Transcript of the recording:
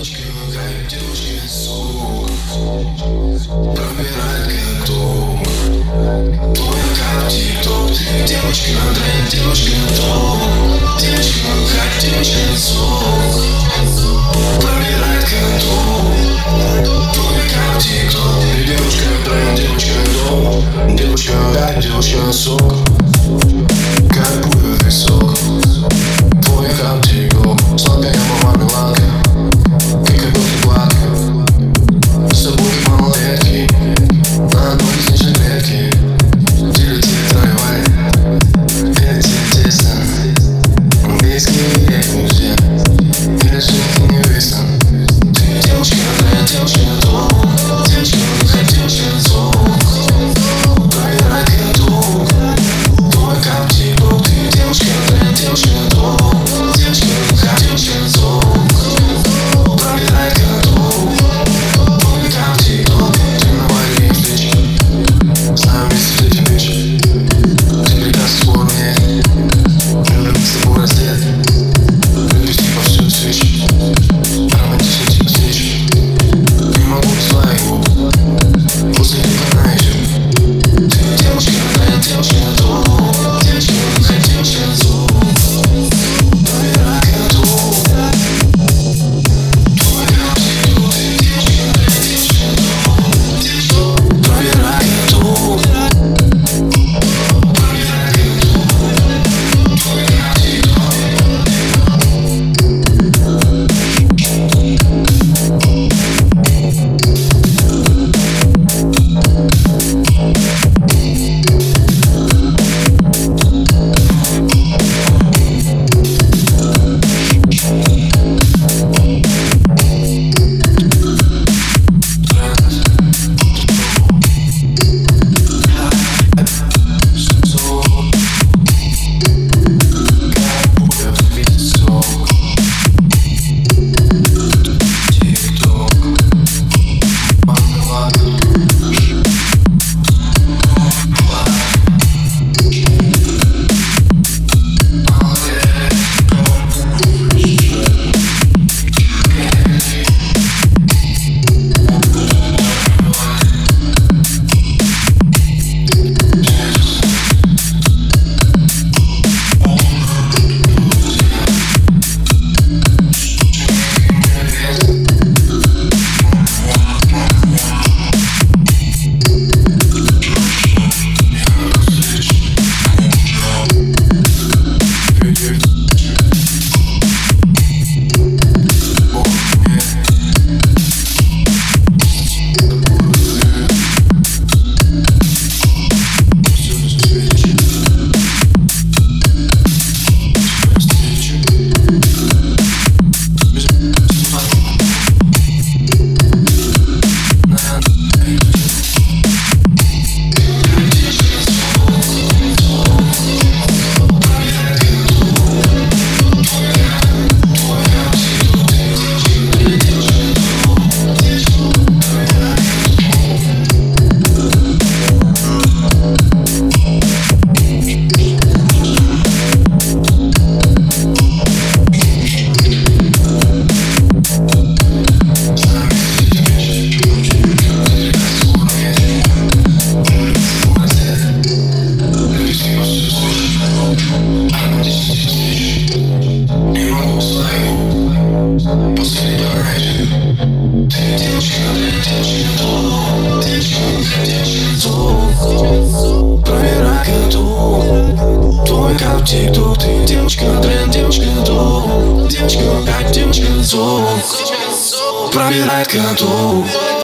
девочками махают девочками сок Пробирает глоток Твой аккаунт тип-топ Девочки на тренде, девочки на топ Девочки махают девочками сок Пробирает глоток Твой аккаунт тип-топ Девочки на тренде, девочки на топ Девочки опять, девочки на сок Девочка, как девочка, звук Проверяет контур